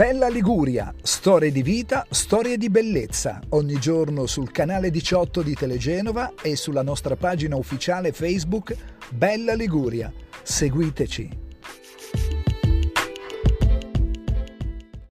Bella Liguria, storie di vita, storie di bellezza, ogni giorno sul canale 18 di Telegenova e sulla nostra pagina ufficiale Facebook Bella Liguria. Seguiteci.